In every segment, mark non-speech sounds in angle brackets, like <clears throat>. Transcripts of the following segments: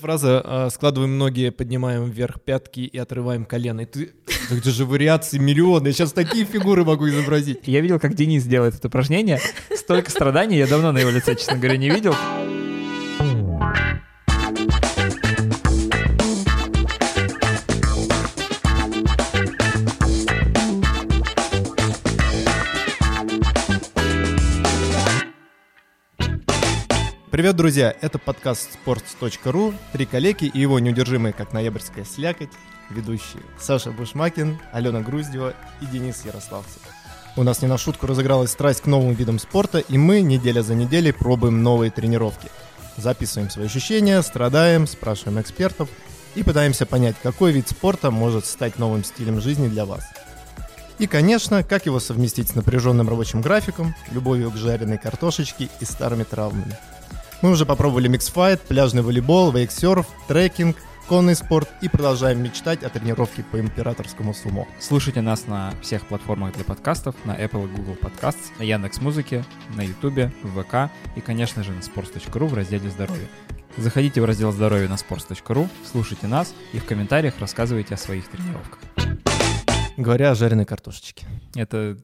Фраза э, «складываем ноги, поднимаем вверх пятки и отрываем колено». И ты, это же вариации миллионы, я сейчас такие фигуры могу изобразить. Я видел, как Денис делает это упражнение. Столько страданий я давно на его лице, честно говоря, не видел. Привет, друзья! Это подкаст sports.ru, три коллеги и его неудержимые, как ноябрьская слякоть, ведущие Саша Бушмакин, Алена Груздева и Денис Ярославцев. У нас не на шутку разыгралась страсть к новым видам спорта, и мы неделя за неделей пробуем новые тренировки. Записываем свои ощущения, страдаем, спрашиваем экспертов и пытаемся понять, какой вид спорта может стать новым стилем жизни для вас. И, конечно, как его совместить с напряженным рабочим графиком, любовью к жареной картошечке и старыми травмами. Мы уже попробовали миксфайт, пляжный волейбол, вейксерф, трекинг, конный спорт и продолжаем мечтать о тренировке по императорскому сумо. Слушайте нас на всех платформах для подкастов, на Apple и Google Podcasts, на Яндекс Музыке, на YouTube, в ВК и, конечно же, на sports.ru в разделе «Здоровье». Заходите в раздел «Здоровье» на sports.ru, слушайте нас и в комментариях рассказывайте о своих тренировках. Говоря о жареной картошечке. Это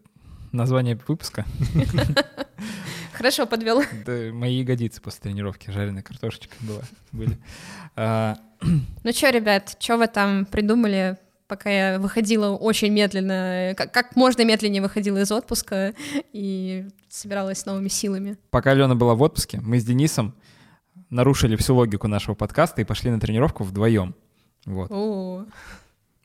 название выпуска? <laughs> Хорошо подвел. Да, мои ягодицы после тренировки жареной картошечкой была, были. А... <clears throat> Ну что, ребят, что вы там придумали, пока я выходила очень медленно, как, как можно медленнее выходила из отпуска и собиралась с новыми силами? Пока Алена была в отпуске, мы с Денисом нарушили всю логику нашего подкаста и пошли на тренировку вдвоем. Вот. О,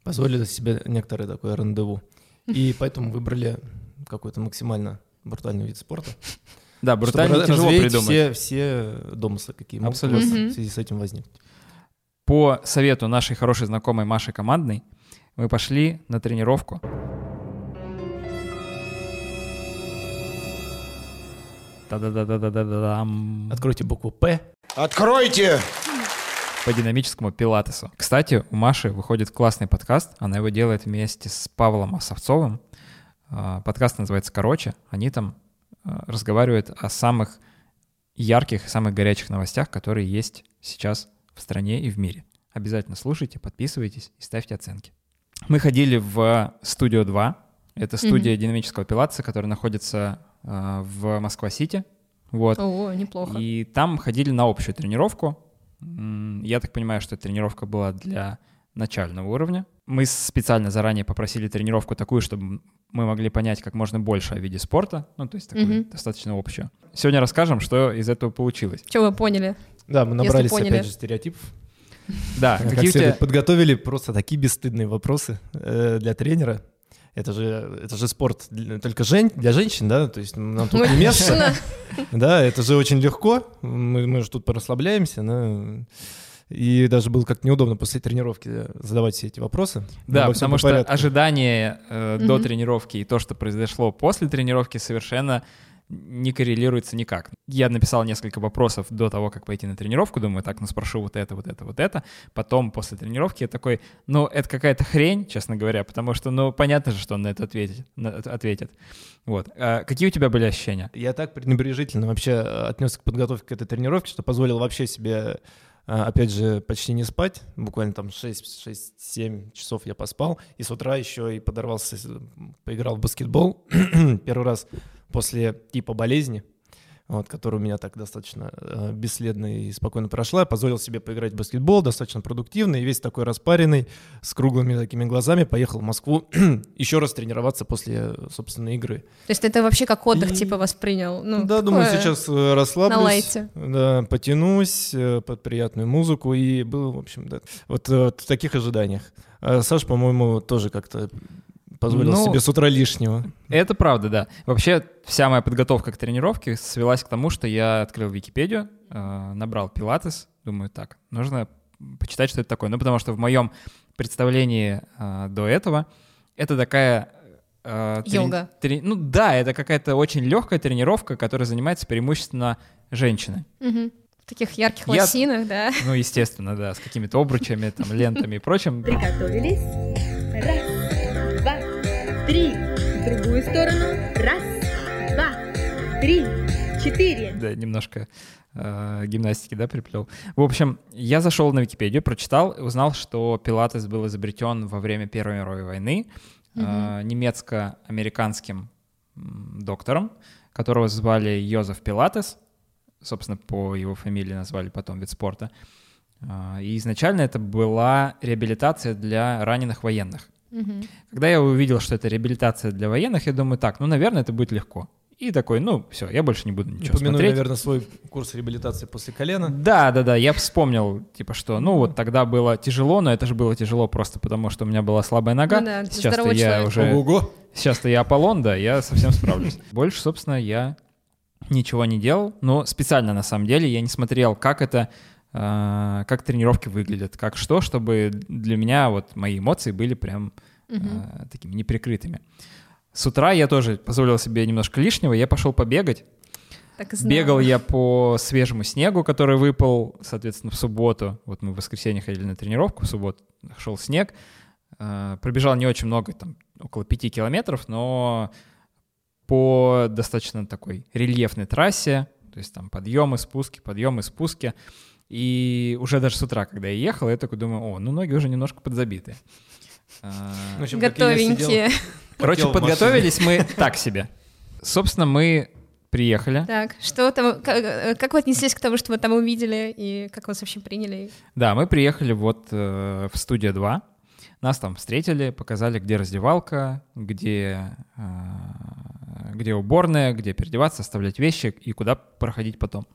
Позволили себе некоторое такое рандеву. И поэтому выбрали какой-то максимально брутальный вид спорта. Да, брутально чтобы тяжело придумать. Все, все домыслы, какие могут Абсолютно. Мгм. в связи с этим возникнуть. По совету нашей хорошей знакомой Маши Командной мы пошли на тренировку. Та-да-да-да-да-да-дам. Откройте букву «П». Откройте! по динамическому пилатесу. Кстати, у Маши выходит классный подкаст, она его делает вместе с Павлом Осовцовым. А, Подкаст называется «Короче». Они там а, разговаривают о самых ярких и самых горячих новостях, которые есть сейчас в стране и в мире. Обязательно слушайте, подписывайтесь и ставьте оценки. Мы ходили в студию 2. Это студия динамического пилатеса, которая находится а, в Москва-Сити. Вот. о, неплохо. И там ходили на общую тренировку. Я так понимаю, что тренировка была для начального уровня. Мы специально заранее попросили тренировку такую, чтобы мы могли понять как можно больше о виде спорта, ну, то есть такую Мгм. достаточно общую. Сегодня расскажем, что из этого получилось. Что вы поняли? Да, мы Если набрались поняли. опять же стереотипов. Да, Как какие у тебя... подготовили просто такие бесстыдные вопросы э, для тренера. Это же, это же спорт для- только жен, для женщин, да? То есть нам тут не место. Да, это же очень легко. Мы, мы же тут порасслабляемся. да. И даже было как-то неудобно после тренировки э, задавать все эти вопросы. Да, потому по что порядку. ожидание э, до Мгм. тренировки и то, что произошло после тренировки, совершенно не коррелируется никак. Я написал несколько вопросов до того, как пойти на тренировку, думаю, так, ну спрошу вот это, вот это, вот это. Потом, после тренировки, я такой, ну, это какая-то хрень, честно говоря, потому что, ну, понятно же, что он на это ответит. на это ответит. Вот. А какие у тебя были ощущения? Я так пренебрежительно вообще э, отнесся к подготовке к этой тренировке, что позволил вообще себе, опять же, почти не спать. Буквально там 6-7 часов я поспал. И с утра еще и подорвался, поиграл в баскетбол. <clears throat> Первый раз после типа болезни, вот, которая у меня так достаточно э, бесследно и спокойно прошла. Я позволил себе поиграть в баскетбол достаточно продуктивно. И весь такой распаренный, с круглыми такими глазами, поехал в Москву <clears throat> еще раз тренироваться после, собственно, игры. То есть это вообще как отдых И- типа воспринял? Ну, да, думаю, такое сейчас э, расслаблюсь. на лайте. Да, потянусь э, под приятную музыку и был, в общем, да, вот, э, вот в таких ожиданиях. А Саш, по-моему, тоже как-то позволил Ну, себе с утра лишнего. Это правда, да. Вообще, вся моя подготовка к тренировке свелась к тому, что я открыл Википедию, э, набрал пилатес, думаю, так, нужно почитать, что это такое. Ну, потому что в моем представлении э, до этого это такая... э, Йога. трени- ну да, это какая-то очень легкая тренировка, которой занимается преимущественно женщины. Мгм. В таких ярких Я- лосинах, да. Ну, естественно, да, с какими-то обручами, там, лентами и прочим. Приготовились. Три. В другую сторону. Раз, два, три, четыре, Да, немножко э, гимнастики, да, приплел. В общем, я зашел на Википедию, прочитал, узнал, что пилатес был изобретен во время Первой мировой войны э, немецко-американским доктором, которого звали Йозеф Пилатес. Собственно, по его фамилии назвали потом вид спорта. А, И изначально это была реабилитация для раненых военных. Мгм. Когда я увидел, что это реабилитация для военных, я думаю, так, ну, наверное, это будет легко. И такой, ну, все, я больше не буду ничего Упомяну, смотреть. наверное, свой курс реабилитации после колена. Да, да, да, я вспомнил, типа, что, ну, вот тогда было тяжело, но это же было тяжело просто потому, что у меня была слабая нога. Ну да, Сейчас-то я человек. уже... Ого-го. Сейчас-то я Аполлон, да, я совсем справлюсь. <laughs> Больше, собственно, я ничего не делал, но специально, на самом деле, я не смотрел, как это, как тренировки выглядят, как что, чтобы для меня вот мои эмоции были прям э, такими неприкрытыми. С утра я тоже позволил себе немножко лишнего, я пошел побегать, Так и знала. Бегал я по свежему снегу, который выпал, соответственно, в субботу. Вот мы в воскресенье ходили на тренировку, в субботу шел снег. Э, Пробежал не очень много, там около пяти километров, но по достаточно такой рельефной трассе, то есть там подъемы, спуски, подъемы, спуски. И уже даже с утра, когда я ехал, я такой думаю, о, ну ноги уже немножко подзабиты. В общем, я сидел, Готовенькие. <laughs> Короче, подготовились мы так себе. Собственно, мы приехали. Так, что там, как, э, как вы отнеслись к тому, что вы там увидели, и как вас вообще приняли? Да, мы приехали вот э, в студию 2. Нас там встретили, показали, где раздевалка, где, э, где уборная, где переодеваться, оставлять вещи и куда проходить потом.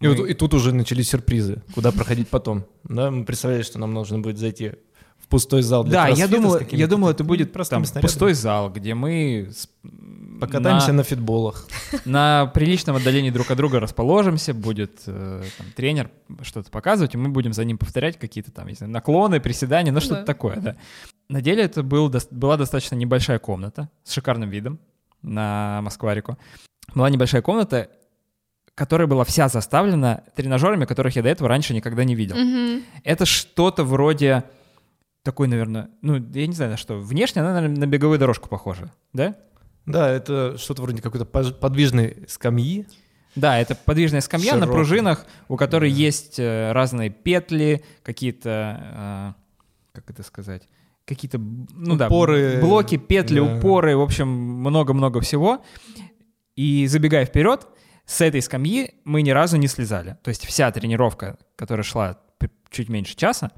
И, Мы- вот- и тут уже начались сюрпризы, куда проходить потом. Да, мы представляли, что нам нужно будет зайти в пустой зал для да, я думал, я думал, это будет там снарядами. пустой зал, где мы с- Покатаемся на, на фитболах. на приличном отдалении друг от друга расположимся, будет э, там, тренер что-то показывать, и мы будем за ним повторять какие-то там, не знаю, наклоны, приседания, ну что-то Да. такое, да. На деле это был, была достаточно небольшая комната с шикарным видом на Москварику. Была небольшая комната, которая была вся заставлена тренажерами, которых я до этого раньше никогда не видел. Мгм. Это что-то вроде такой, наверное, ну, я не знаю на что. Внешне она, наверное, на беговую дорожку похожа, да? Да, это что-то вроде какой-то подвижной скамьи. Да, это подвижная скамья на Широкая. пружинах, у которой есть э, разные петли, какие-то, э, как это сказать, какие-то, ну Упоры, да, блоки, петли, да. упоры, в общем, много-много всего. И забегая вперед, с этой скамьи мы ни разу не слезали. То есть вся тренировка, которая шла чуть меньше часа,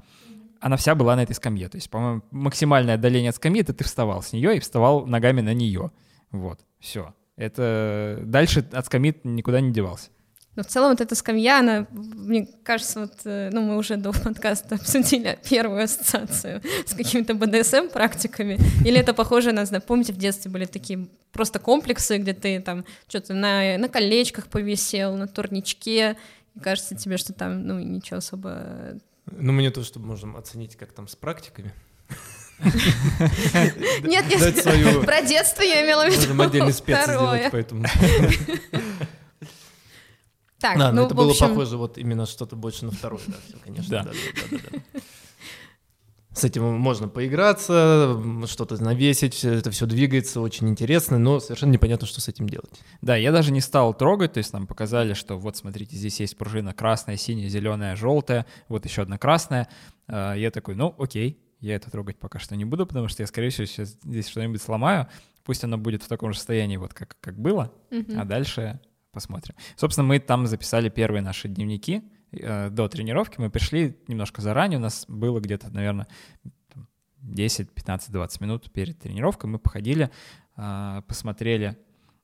она вся была на этой скамье. То есть, по-моему, максимальное отдаление от скамьи — это ты вставал с нее и вставал ногами на нее. Вот, все. Это дальше от скамьи никуда не девался. Но в целом вот эта скамья, она, мне кажется, вот, э, ну, мы уже до подкаста обсудили первую ассоциацию с какими-то БДСМ-практиками. Или это похоже на, помните, в детстве были такие просто комплексы, где ты там что-то на, на колечках повисел, на турничке, и кажется тебе, что там, ну, ничего особо... Ну, мы не то, что можем оценить, как там с практиками. <laughs> Нет, нет, <laughs> про детство я имела в виду. Можем отдельный спец сделать, поэтому... <laughs> Так, Да, но ну, это было общем, похоже вот именно что-то больше на второй, да, конечно. Да. Да, да, да, да. С этим можно поиграться, что-то навесить, это все двигается, очень интересно, но совершенно непонятно, что с этим делать. Да, я даже не стал трогать, то есть нам показали, что вот смотрите, здесь есть пружина красная, синяя, зеленая, желтая, вот еще одна красная. А, Я такой, ну окей, я это трогать пока что не буду, потому что я, скорее всего, сейчас здесь что-нибудь сломаю. Пусть оно будет в таком же состоянии, вот как, как было, мгм. а дальше посмотрим. Собственно, мы там записали первые наши дневники э, до тренировки. Мы пришли немножко заранее, у нас было где-то, наверное, там 10, 15, 20 минут перед тренировкой. Мы походили, а, посмотрели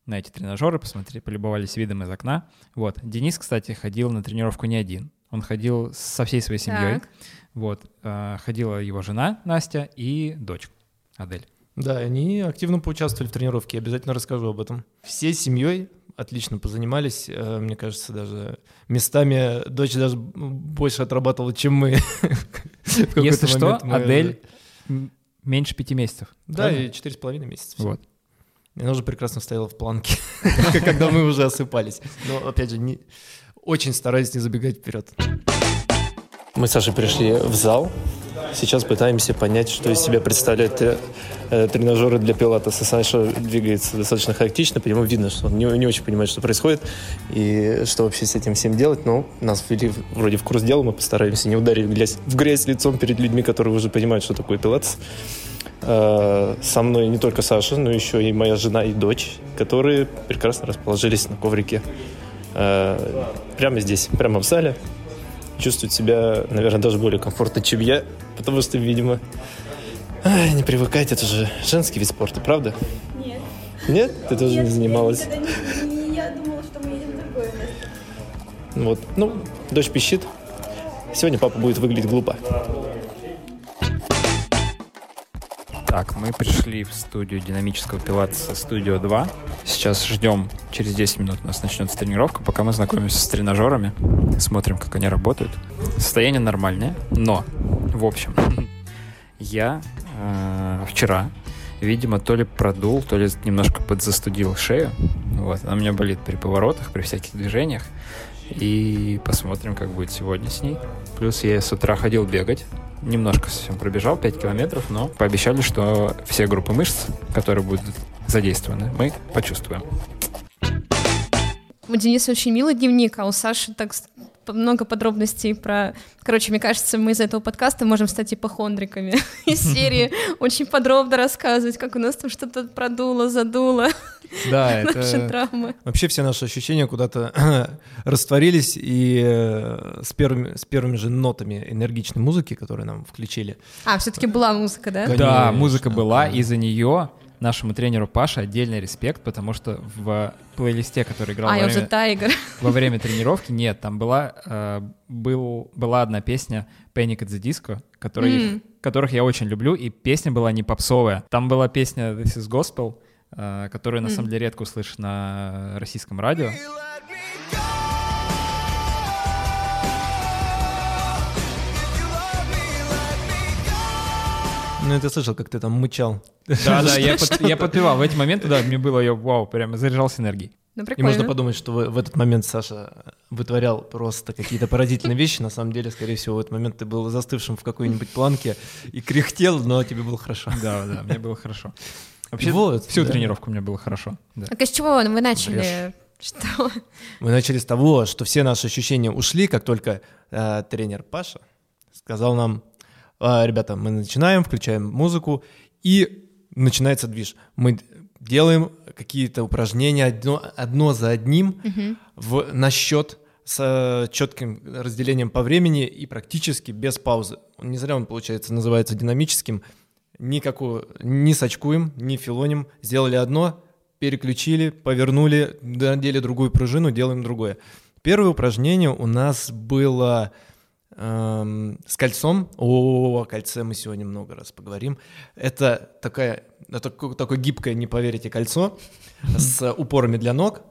на эти тренажеры, посмотрели, полюбовались видом из окна. Вот. Денис, кстати, ходил на тренировку не один. Он ходил со всей своей семьей. Так. Вот. а, Ходила его жена Настя и дочка Адель. Да, они активно поучаствовали в тренировке, я обязательно расскажу об этом. Всей семьей отлично позанимались, э, мне кажется, даже местами дочь даже больше отрабатывала, чем мы. <laughs> Если что, Адель меньше пяти месяцев. Да, и четыре с половиной месяца. Вот. И Она уже прекрасно стояла в планке, <laughs> когда мы уже осыпались. Но, опять же, не... очень старались не забегать вперед. Мы с Сашей пришли в зал. Сейчас пытаемся понять, что из себя представляет э, тренажеры для пилатеса. Саша двигается достаточно хаотично, по нему видно, что он не, не очень понимает, что происходит и что вообще с этим всем делать. Но нас ввели вроде в курс дела, мы постараемся не ударить в грязь, в грязь лицом перед людьми, которые уже понимают, что такое пилатес. Э, со мной не только Саша, но еще и моя жена и дочь, которые прекрасно расположились на коврике э, прямо здесь, прямо в зале. Чувствуют себя, наверное, даже более комфортно, чем я, потому что, видимо, ай, не привыкать, это же женский вид спорта, правда? Нет. Нет? Ты тоже Нет, не занималась? Я, никогда не- не- я думала, что мы едем в другое место. Вот. Ну, дочь пищит. Сегодня папа будет выглядеть глупо. Так, мы пришли в студию динамического пилатеса Studio 2. Сейчас ждем, через 10 минут у нас начнется тренировка, пока мы знакомимся с тренажерами, смотрим, как они работают. Состояние нормальное, но, в общем, <laughs> я э, вчера, видимо, то ли продул, то ли немножко подзастудил шею. Вот, она у меня болит при поворотах, при всяких движениях. И посмотрим, как будет сегодня с ней. Плюс я с утра ходил бегать. Немножко совсем пробежал, 5 километров, но пообещали, что все группы мышц, которые будут задействованы, мы почувствуем. У Дениса очень милый дневник, а у Саши так много подробностей про... Короче, мне кажется, мы из этого подкаста можем стать ипохондриками. <laughs> Из серии очень подробно рассказывать, как у нас там что-то продуло, задуло, Да, <laughs> наши травмы. Вообще все наши ощущения куда-то <clears throat> растворились, и э, с первыми, с первыми же нотами энергичной музыки, которые нам включили, А, все-таки была музыка, да? Конечно, Да, музыка была, и за нее нашему тренеру Паше отдельный респект, потому что в плейлисте, который играл А, во я время, во время тренировки, нет, там была, э, был, была одна песня Panic at the Disco, которых, М. которых я очень люблю, и песня была не попсовая. Там была песня This is Gospel, э, которую на М. самом деле редко услышишь на российском радио. Ну, это слышал, как ты там мычал. Да, да, я, под- я подпевал. В эти моменты, да, мне было, я, вау, прямо заряжался энергией. Ну, И можно подумать, что в, в этот момент Саша вытворял просто какие-то поразительные <laughs> вещи. На самом деле, скорее всего, в этот момент ты был застывшим в какой-нибудь планке и кряхтел, но тебе было хорошо. Да, да, мне было хорошо. Вообще, Вот, всю да. тренировку мне было хорошо. Да. Так а с чего вы начали? Что? Мы начали с того, что все наши ощущения ушли, как только э, тренер Паша сказал нам, «А, ребята, мы начинаем, включаем музыку, и начинается движ. Мы делаем какие-то упражнения одно, одно за одним Мгм. в, на счет с э, четким разделением по времени и практически без паузы. Не зря он, получается, называется динамическим. Никакого, не сачкуем, не филоним. Сделали одно, переключили, повернули, надели другую пружину, делаем другое. Первое упражнение у нас было с кольцом. О, о кольце мы сегодня много раз поговорим. Это такая, это такое, гибкое, не поверите, кольцо с упорами для ног.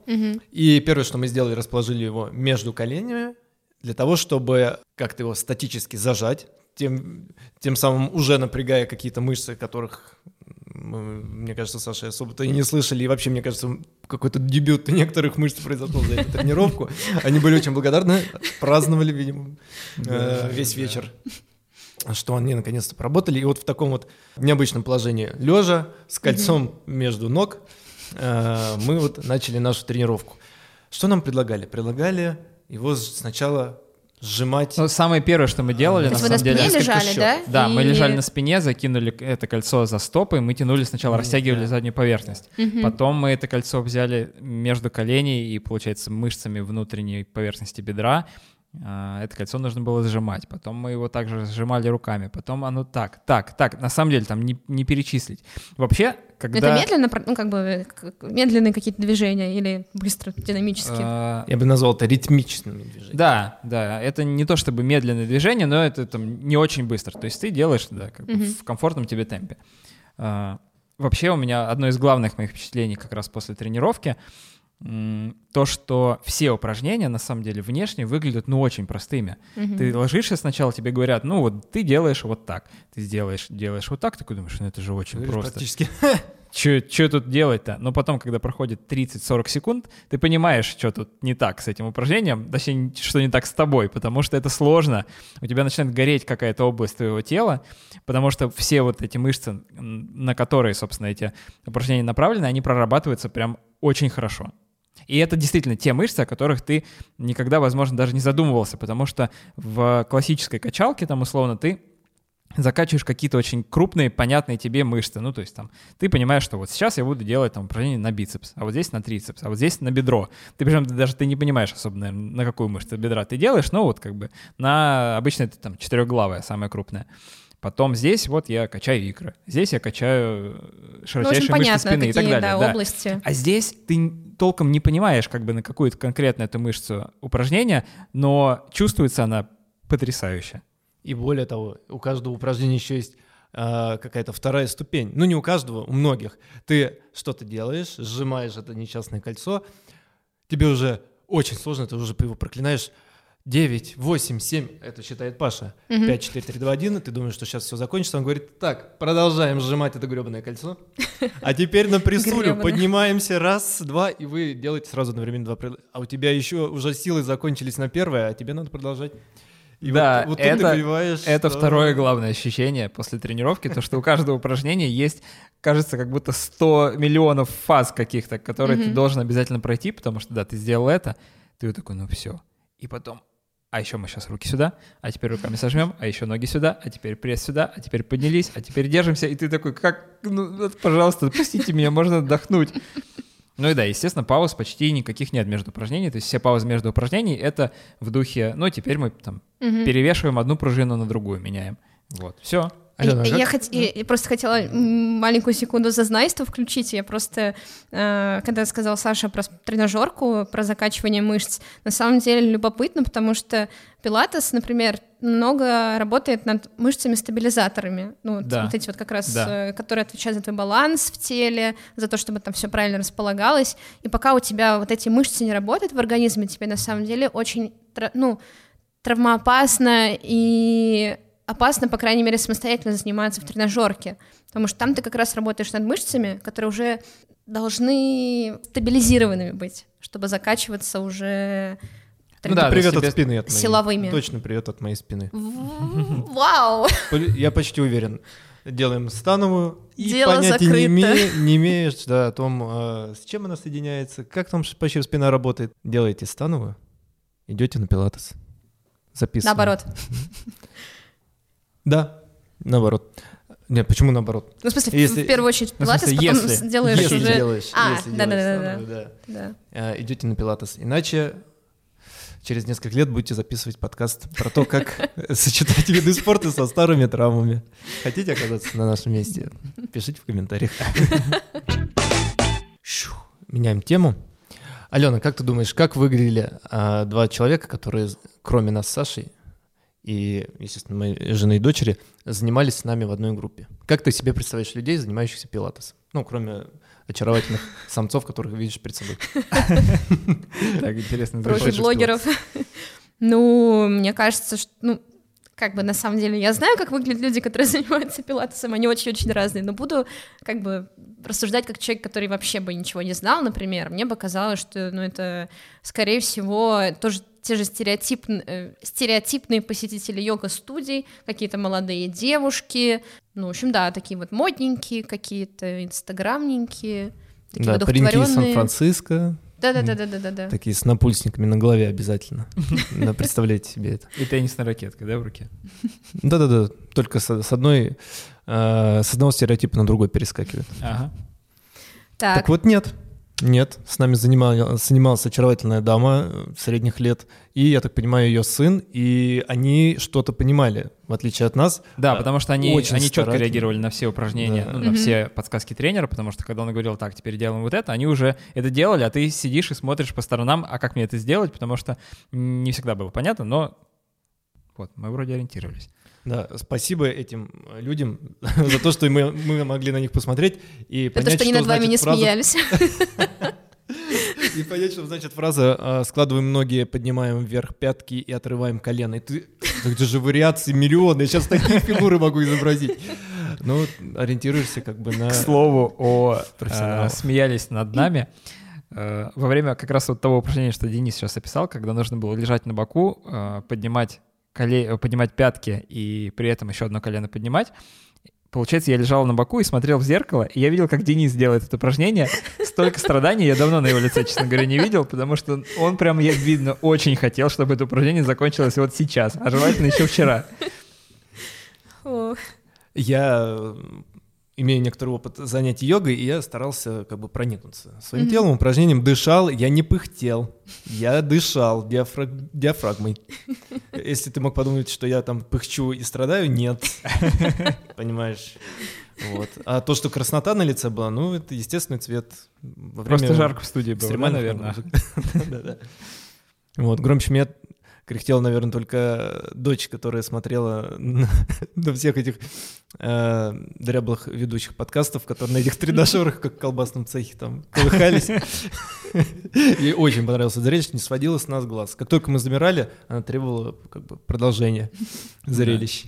И первое, что мы сделали, расположили его между коленями для того, чтобы как-то его статически зажать, тем, тем самым уже напрягая какие-то мышцы, которых, мне кажется, Саша особо-то и не слышали. И вообще, мне кажется, какой-то дебют некоторых мышц произошел за эту тренировку. Они были очень благодарны, праздновали, видимо, э, весь вечер что они наконец-то поработали. И вот в таком вот необычном положении лежа с кольцом между ног э, мы вот начали нашу тренировку. Что нам предлагали? Предлагали его сначала сжимать. Ну, самое первое, что мы делали, То на есть вы на самом деле... несколько лежали, счет. да? Да, мы И- лежали на спине, закинули это кольцо за стопы, мы тянули сначала, растягивали заднюю поверхность. Мгм. Потом мы это кольцо взяли между коленей и, получается, мышцами внутренней поверхности бедра. А, Это кольцо нужно было сжимать. Потом мы его также сжимали руками. Потом оно так, так, так. На самом деле там не, не перечислить. Вообще, когда... Это медленно, ну как бы медленные какие-то движения или быстро, динамические? а, Я бы назвал это ритмичными движениями. Да, да, это не то чтобы медленное движение, но это там не очень быстро. То есть ты делаешь, да, как Мгм. в комфортном тебе темпе. А, вообще у меня одно из главных моих впечатлений как раз после тренировки то, что все упражнения на самом деле внешне выглядят ну очень простыми. Мгм. Ты ложишься сначала, тебе говорят, ну вот ты делаешь вот так, ты сделаешь, делаешь вот так, такой думаешь, ну это же очень Говоришь просто. Практически. <laughs> что тут делать-то? Но потом, когда проходит 30-40 секунд, ты понимаешь, что тут не так с этим упражнением, точнее, что не так с тобой, потому что это сложно. У тебя начинает гореть какая-то область твоего тела, потому что все вот эти мышцы, на которые, собственно, эти упражнения направлены, они прорабатываются прям очень хорошо. И это действительно те мышцы, о которых ты никогда, возможно, даже не задумывался, потому что в классической качалке, там, условно, ты закачиваешь какие-то очень крупные, понятные тебе мышцы. Ну, то есть там ты понимаешь, что вот сейчас я буду делать там упражнение на бицепс, а вот здесь на трицепс, а вот здесь на бедро. Ты причем даже ты не понимаешь особо, наверное, на какую мышцу бедра ты делаешь, но вот как бы на обычно это там четырехглавая, самая крупная. Потом здесь вот я качаю икры, здесь я качаю широчайшие Ну, очень мышцы понятно, спины какие, и так далее. да, да. области. А здесь ты толком не понимаешь как бы на какую-то конкретную эту мышцу упражнения, но чувствуется она потрясающе. И более того, у каждого упражнения еще есть а, какая-то вторая ступень. Ну, не у каждого, у многих. Ты что-то делаешь, сжимаешь это несчастное кольцо, тебе уже очень сложно, ты уже его проклинаешь. 9, 8, 7, это считает Паша. 5, 4, 3, 2, 1, ты думаешь, что сейчас все закончится. Он говорит, так, продолжаем сжимать это гребаное кольцо. <laughs> А теперь на прессулю поднимаемся раз, два, и вы делаете сразу одновременно два А у тебя еще уже силы закончились на первое, а тебе надо продолжать. И да, вот, вот это, это что- второе главное ощущение после тренировки, то, что у каждого упражнения есть, кажется, как будто 100 миллионов фаз каких-то, которые ты должен обязательно пройти, потому что, да, ты сделал это, ты вот такой, ну все. И потом, а еще мы сейчас руки сюда, а теперь руками сожмем, а еще ноги сюда, а теперь пресс сюда, а теперь поднялись, а теперь держимся, и ты такой, как, ну, пожалуйста, отпустите меня, можно отдохнуть. Ну и да, естественно, пауз почти никаких нет между упражнениями. То есть все паузы между упражнений — это в духе, ну, теперь мы там Мгм. перевешиваем одну пружину на другую, меняем. Вот, все. А я, как- хот- я- просто хотела маленькую секунду зазнайство включить. Я просто, э, когда сказал Саша про тренажерку, про закачивание мышц, на самом деле любопытно, потому что пилатес, например, много работает над мышцами-стабилизаторами. Ну, вот, Да. вот эти вот как раз, Да. э, которые отвечают за твой баланс в теле, за то, чтобы там все правильно располагалось. И пока у тебя вот эти мышцы не работают в организме, тебе на самом деле очень, ну, травмоопасно и опасно, по крайней мере, самостоятельно заниматься в тренажерке, потому что там ты как раз работаешь над мышцами, которые уже должны стабилизированными быть, чтобы закачиваться уже Ну да, привет от спины. От моей. силовыми. Точно привет от моей спины. <laughs> Вау! Я почти уверен. Делаем становую и Дело понятия не, имея- не имеешь да, о том, э, с чем она соединяется, как там почти спина работает. Делаете становую, идете на пилатес. Записываем. Наоборот. Да, наоборот. Нет, почему наоборот? Ну, в смысле, Если- в первую очередь Ну, в смысле, пилатес, потом если- делаешь если уже... делаешь, А, если делаешь да-да-да-да. становую, да. Да. Э, идете на пилатес. Иначе через несколько лет будете записывать подкаст про то, как <laughs> сочетать виды спорта со старыми травмами. Хотите оказаться на нашем месте? Пишите в комментариях. <laughs> Меняем тему. Алена, как ты думаешь, как выглядели а, два человека, которые, кроме нас с Сашей и, естественно, моей жены и дочери, занимались с нами в одной группе? Как ты себе представляешь людей, занимающихся пилатесом? Ну, кроме очаровательных <laughs> самцов, которых видишь перед собой. <laughs> Так, интересно. Профи звучит. блогеров. <laughs> Ну, мне кажется, что, ну, как бы на самом деле я знаю, как выглядят люди, которые занимаются пилатесом, они очень-очень разные, но буду как бы рассуждать как человек, который вообще бы ничего не знал, например, мне бы казалось, что, ну, это, скорее всего, тоже те же стереотипн- э, стереотипные посетители йога-студий, какие-то молодые девушки, ну, в общем, да, такие вот модненькие какие-то, инстаграмненькие, такие Да, пареньки из одухотворенные. Сан-Франциско, Да-да-да-да-да-да. такие с напульсниками на голове обязательно. <laughs> Да, представляете себе это. И теннисная ракетка, да, в руке? Да-да-да, только с с одной, э, с одного стереотипа на другой перескакивает. Ага. Так, Так вот нет, нет, с нами занимал- занималась очаровательная дама э, средних лет, и, я так понимаю, ее сын, и они что-то понимали, в отличие от нас. Да, А, потому что они, очень они четко реагировали на все упражнения, Да. ну, на Мгм. все подсказки тренера, потому что когда он говорил, так, теперь делаем вот это, они уже это делали, а ты сидишь и смотришь по сторонам, а как мне это сделать, потому что не всегда было понятно, но вот, мы вроде ориентировались. Да, спасибо этим э, людям <laughs> за то, что мы, мы могли на них посмотреть и это понять, что они над вами значит не фраза смеялись. <laughs> И понять, что значит фраза а, «складываем ноги, поднимаем вверх пятки и отрываем колено». И ты, где же вариаций миллионы, я сейчас такие фигуры могу изобразить. Ну, ориентируешься как бы на... К слову о э, смеялись над нами. Э, Во время как раз вот того упражнения, что Денис сейчас описал, когда нужно было лежать на боку, э, поднимать, коле... э, поднимать пятки и при этом еще одно колено поднимать, Получается, я лежал на боку и смотрел в зеркало, и я видел, как Денис делает это упражнение. Столько страданий я давно на его лице, честно говоря, не видел, потому что он прям, я видно, очень хотел, чтобы это упражнение закончилось вот сейчас, а желательно еще вчера. Я имею некоторый опыт занятий йогой, и я старался как бы проникнуться своим Мгм. телом, упражнением, дышал, я не пыхтел, я дышал диафраг- диафрагмой. <laughs> Если ты мог подумать, что я там пыхчу и страдаю, нет. <laughs> Понимаешь? Вот. А то, что краснота на лице была, ну, это естественный цвет. Во время Просто жарко в студии было, да, наверное. <laughs> Вот, громче меня кряхтела, наверное, только дочь, которая смотрела на, <laughs> на всех этих э, дряблых ведущих подкастов, которые на этих тренажерах, как в колбасном цехе, там колыхались. <laughs> Ей очень понравился зрелище, не сводила с нас глаз. Как только мы замирали, она требовала как бы продолжения зрелища.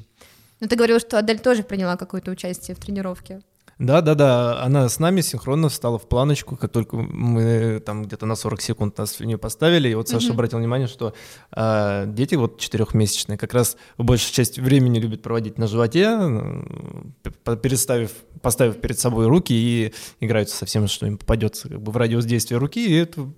Ну, ты говорил, что Адель тоже приняла какое-то участие в тренировке. Да, да, да. Она с нами синхронно встала в планочку, как только мы там где-то на 40 секунд нас в нее поставили. И вот Саша Мгм. обратил внимание, что а, дети вот четырехмесячные как раз большую часть времени любят проводить на животе, переставив, поставив перед собой руки и играются со всем, что им попадется как бы в радиус действия руки. И это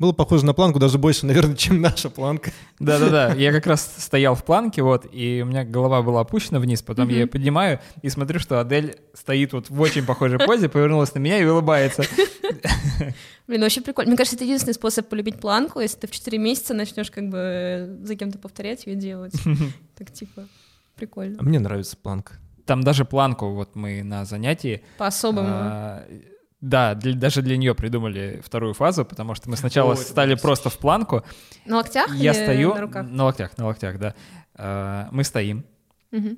было похоже на планку даже больше, наверное, чем наша планка. Да-да-да, я как раз стоял в планке, вот, и у меня голова была опущена вниз, потом я ее поднимаю и смотрю, что Адель стоит вот в очень похожей позе, повернулась на меня и улыбается. <laughs> Блин, вообще прикольно. Мне кажется, это единственный способ полюбить планку, если ты в 4 месяца начнешь как бы э, за кем-то повторять ее делать. <laughs> Так типа, прикольно. А мне нравится планка. Там даже планку вот мы на занятии... По-особому. а, Да, для- даже для нее придумали вторую фазу, потому что мы сначала О, стали просто в планку. На локтях Я или стою на руках? на локтях, на локтях, да. А, Мы стоим. Мгм.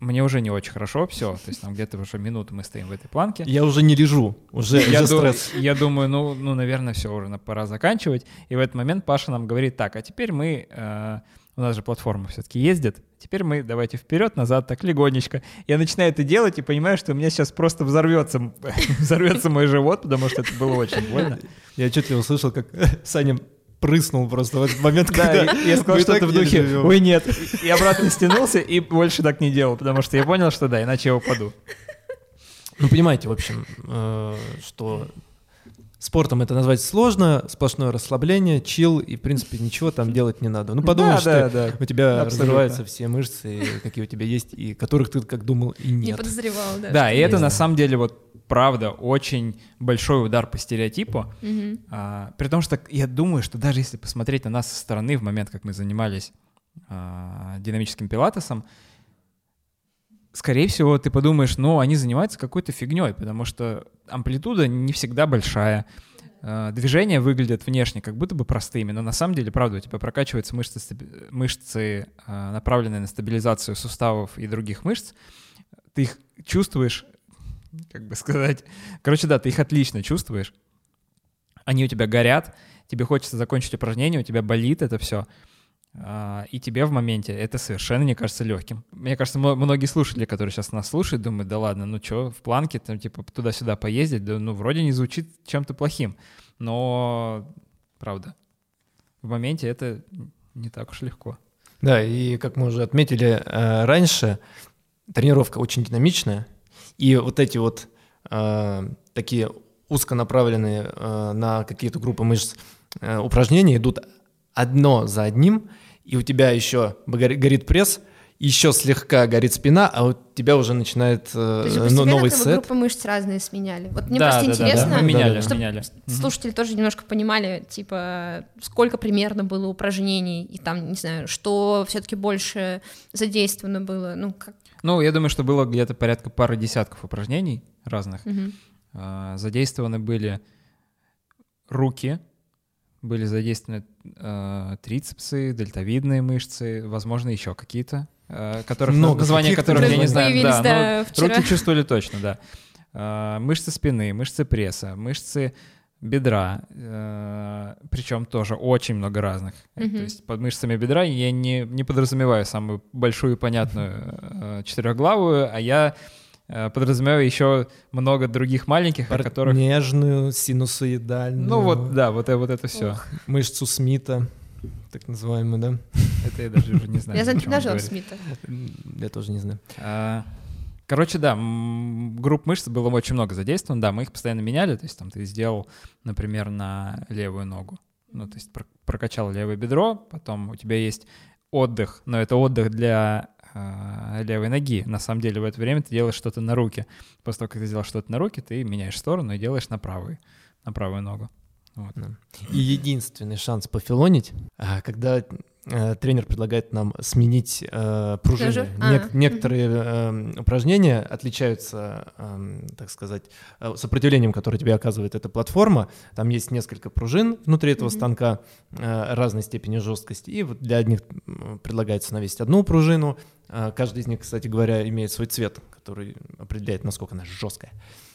Мне уже не очень хорошо, все, то есть там где-то уже минуту мы стоим в этой планке. Я уже не лежу, уже, Я, уже ду- стресс. я думаю, ну, ну, наверное, все уже на- пора заканчивать. И в этот момент Паша нам говорит, так, а теперь мы, э, у нас же платформа все-таки ездит, теперь мы давайте вперед, назад, так легонечко. Я начинаю это делать и понимаю, что у меня сейчас просто взорвется, <laughs> взорвется мой живот, потому что это было очень больно. Я отчетливо услышал, как <laughs> Саня прыснул просто в этот момент, Да, когда и я сказал что-то в духе, живем. ой, нет. И обратно стянулся и больше так не делал, потому что я понял, что да, иначе я упаду. Ну, понимаете, в общем, э, что спортом это назвать сложно, сплошное расслабление, чил, и, в принципе, ничего там делать не надо. Ну, подумаешь, Да, что да, да. у тебя Абсолютно. разрываются все мышцы, какие у тебя есть, и которых ты как думал и Не нет. подозревал, да. Да, и это на самом деле вот правда очень большой удар по стереотипу. Мгм. А, при том, что я думаю, что даже если посмотреть на нас со стороны в момент, как мы занимались а, динамическим пилатесом, скорее всего, ты подумаешь, ну, они занимаются какой-то фигней, потому что амплитуда не всегда большая. а, Движения выглядят внешне как будто бы простыми, но на самом деле, правда, у тебя прокачиваются мышцы, мышцы а, направленные на стабилизацию суставов и других мышц. Ты их чувствуешь, как бы сказать, короче, да, ты их отлично чувствуешь они у тебя горят, тебе хочется закончить упражнение, у тебя болит это все, и тебе в моменте это совершенно не кажется легким. Мне кажется, многие слушатели, которые сейчас нас слушают, думают, да ладно, ну что, в планке, там, типа, туда-сюда поездить, да, ну, вроде не звучит чем-то плохим, но, правда, в моменте это не так уж легко. Да, и как мы уже отметили э, раньше, тренировка очень динамичная, и вот эти вот э, такие узконаправленные э, на какие-то группы мышц упражнения идут одно за одним, и у тебя еще гори- горит пресс, еще слегка горит спина, а у тебя уже начинает э, То есть вы ну, новый сет. группы мышц разные сменяли. Вот мне Да, просто да, да, да, интересно, мы меняли, чтобы меняли. Слушатели тоже немножко понимали, типа, сколько примерно было упражнений, и там, не знаю, что все-таки больше задействовано было, ну, как... Ну, я думаю, что было где-то порядка пары десятков упражнений разных. А, Задействованы были руки, были задействованы э, трицепсы, дельтовидные мышцы, возможно, еще какие-то, э, которых, Много названия которых я не знаю. Да, да, но вчера. руки чувствовали точно, да. А, Мышцы спины, мышцы пресса, мышцы бедра, причем тоже очень много разных. Мгм. То есть под мышцами бедра я не, не подразумеваю самую большую понятную э, четырехглавую, а я э, подразумеваю еще много других маленьких, о которых... Нежную, синусоидальную. Ну вот, да, вот, э- вот это все. Мышцу Смита, так называемую, да? Это я даже уже не знаю. Я он тренажер говорит. Смита. Я тоже не знаю. А, Короче, да, групп мышц было очень много задействовано, да, мы их постоянно меняли, то есть там ты сделал, например, на левую ногу, ну, то есть пр- прокачал левое бедро, потом у тебя есть отдых, но это отдых для левой ноги. На самом деле в это время ты делаешь что-то на руки. После того, как ты сделал что-то на руки, ты меняешь сторону и делаешь на правую, на правую ногу. Вот. И единственный шанс пофилонить, а, когда э, тренер предлагает нам сменить э, пружины. Нек- А, некоторые э, упражнения отличаются, эм, так сказать, э, сопротивлением, которое тебе оказывает эта платформа. Там есть несколько пружин внутри этого станка э, разной степени жесткости. И вот для одних предлагается навесить одну пружину. Э, каждый из них, кстати говоря, имеет свой цвет, который определяет, насколько она жесткая.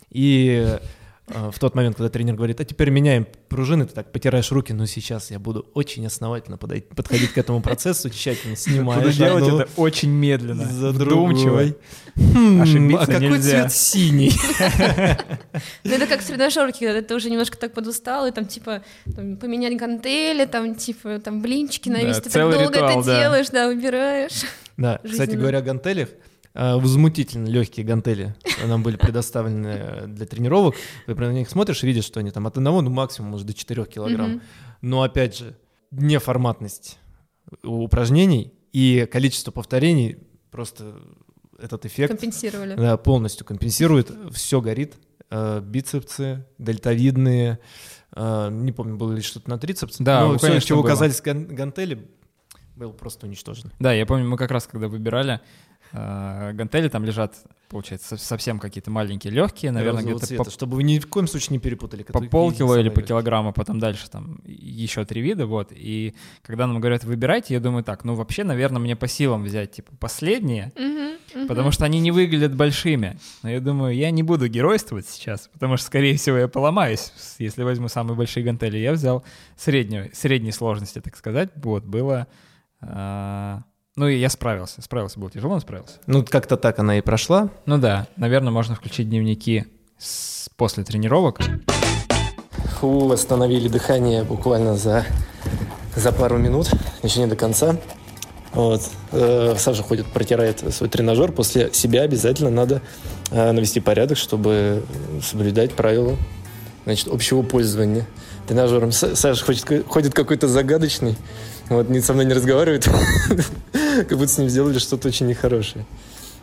И э, в тот момент, когда тренер говорит, а теперь меняем пружины, ты так потираешь руки, но сейчас я буду очень основательно подой- подходить к этому процессу, тщательно снимаешь Буду делать одну это очень медленно, за вдумчиво. другой. Хм, Ошибиться а какой нельзя. цвет синий? <laughs> Ну, это как в тренажерке, когда ты уже немножко так подустал, и там, типа, поменять гантели, там, типа, там, блинчики навесить, ты так долго это делаешь, да, выбираешь. Да, <laughs> кстати говоря, о гантелях. Э, Возмутительно легкие гантели нам были предоставлены э, для тренировок. Ты на них смотришь и видишь, что они там от одного, ну максимум, может, до 4 килограмм. Но опять же, неформатность упражнений и количество повторений просто этот эффект Компенсировали. да, полностью компенсирует. Все горит. Э, Бицепсы, дельтовидные. Не помню, было ли что-то на трицепсе. Да, но ну, все, конечно, чего было. касались ган- гантели, было просто уничтожено. Да, я помню, мы как раз когда выбирали гантели, там лежат, получается, со- совсем какие-то маленькие, легкие, наверное, где-то цвета, по, чтобы вы ни в коем случае не перепутали. по полкило или по легкие. килограмму, потом дальше там еще три вида, вот. И когда нам говорят, выбирайте, я думаю так, ну вообще, наверное, мне по силам взять, типа, последние, мгм. потому что они не выглядят большими. Но я думаю, я не буду геройствовать сейчас, потому что, скорее всего, я поломаюсь, если возьму самые большие гантели. Я взял среднюю, средней сложности, так сказать. Вот, было... а, ну и я справился. Справился, было тяжело, но справился. Ну, как-то так она и прошла. Ну да, наверное, можно включить дневники с- после тренировок. Фу, восстановили дыхание буквально за, за пару минут, еще не до конца. Вот. Э, Саша ходит, протирает свой тренажер. После себя обязательно надо э, навести порядок, чтобы соблюдать правила значит, общего пользования тренажером. Са- Саша ходит, ходит какой-то загадочный, вот, не, со мной не разговаривает, <laughs> <laughs> как будто с ним сделали что-то очень нехорошее.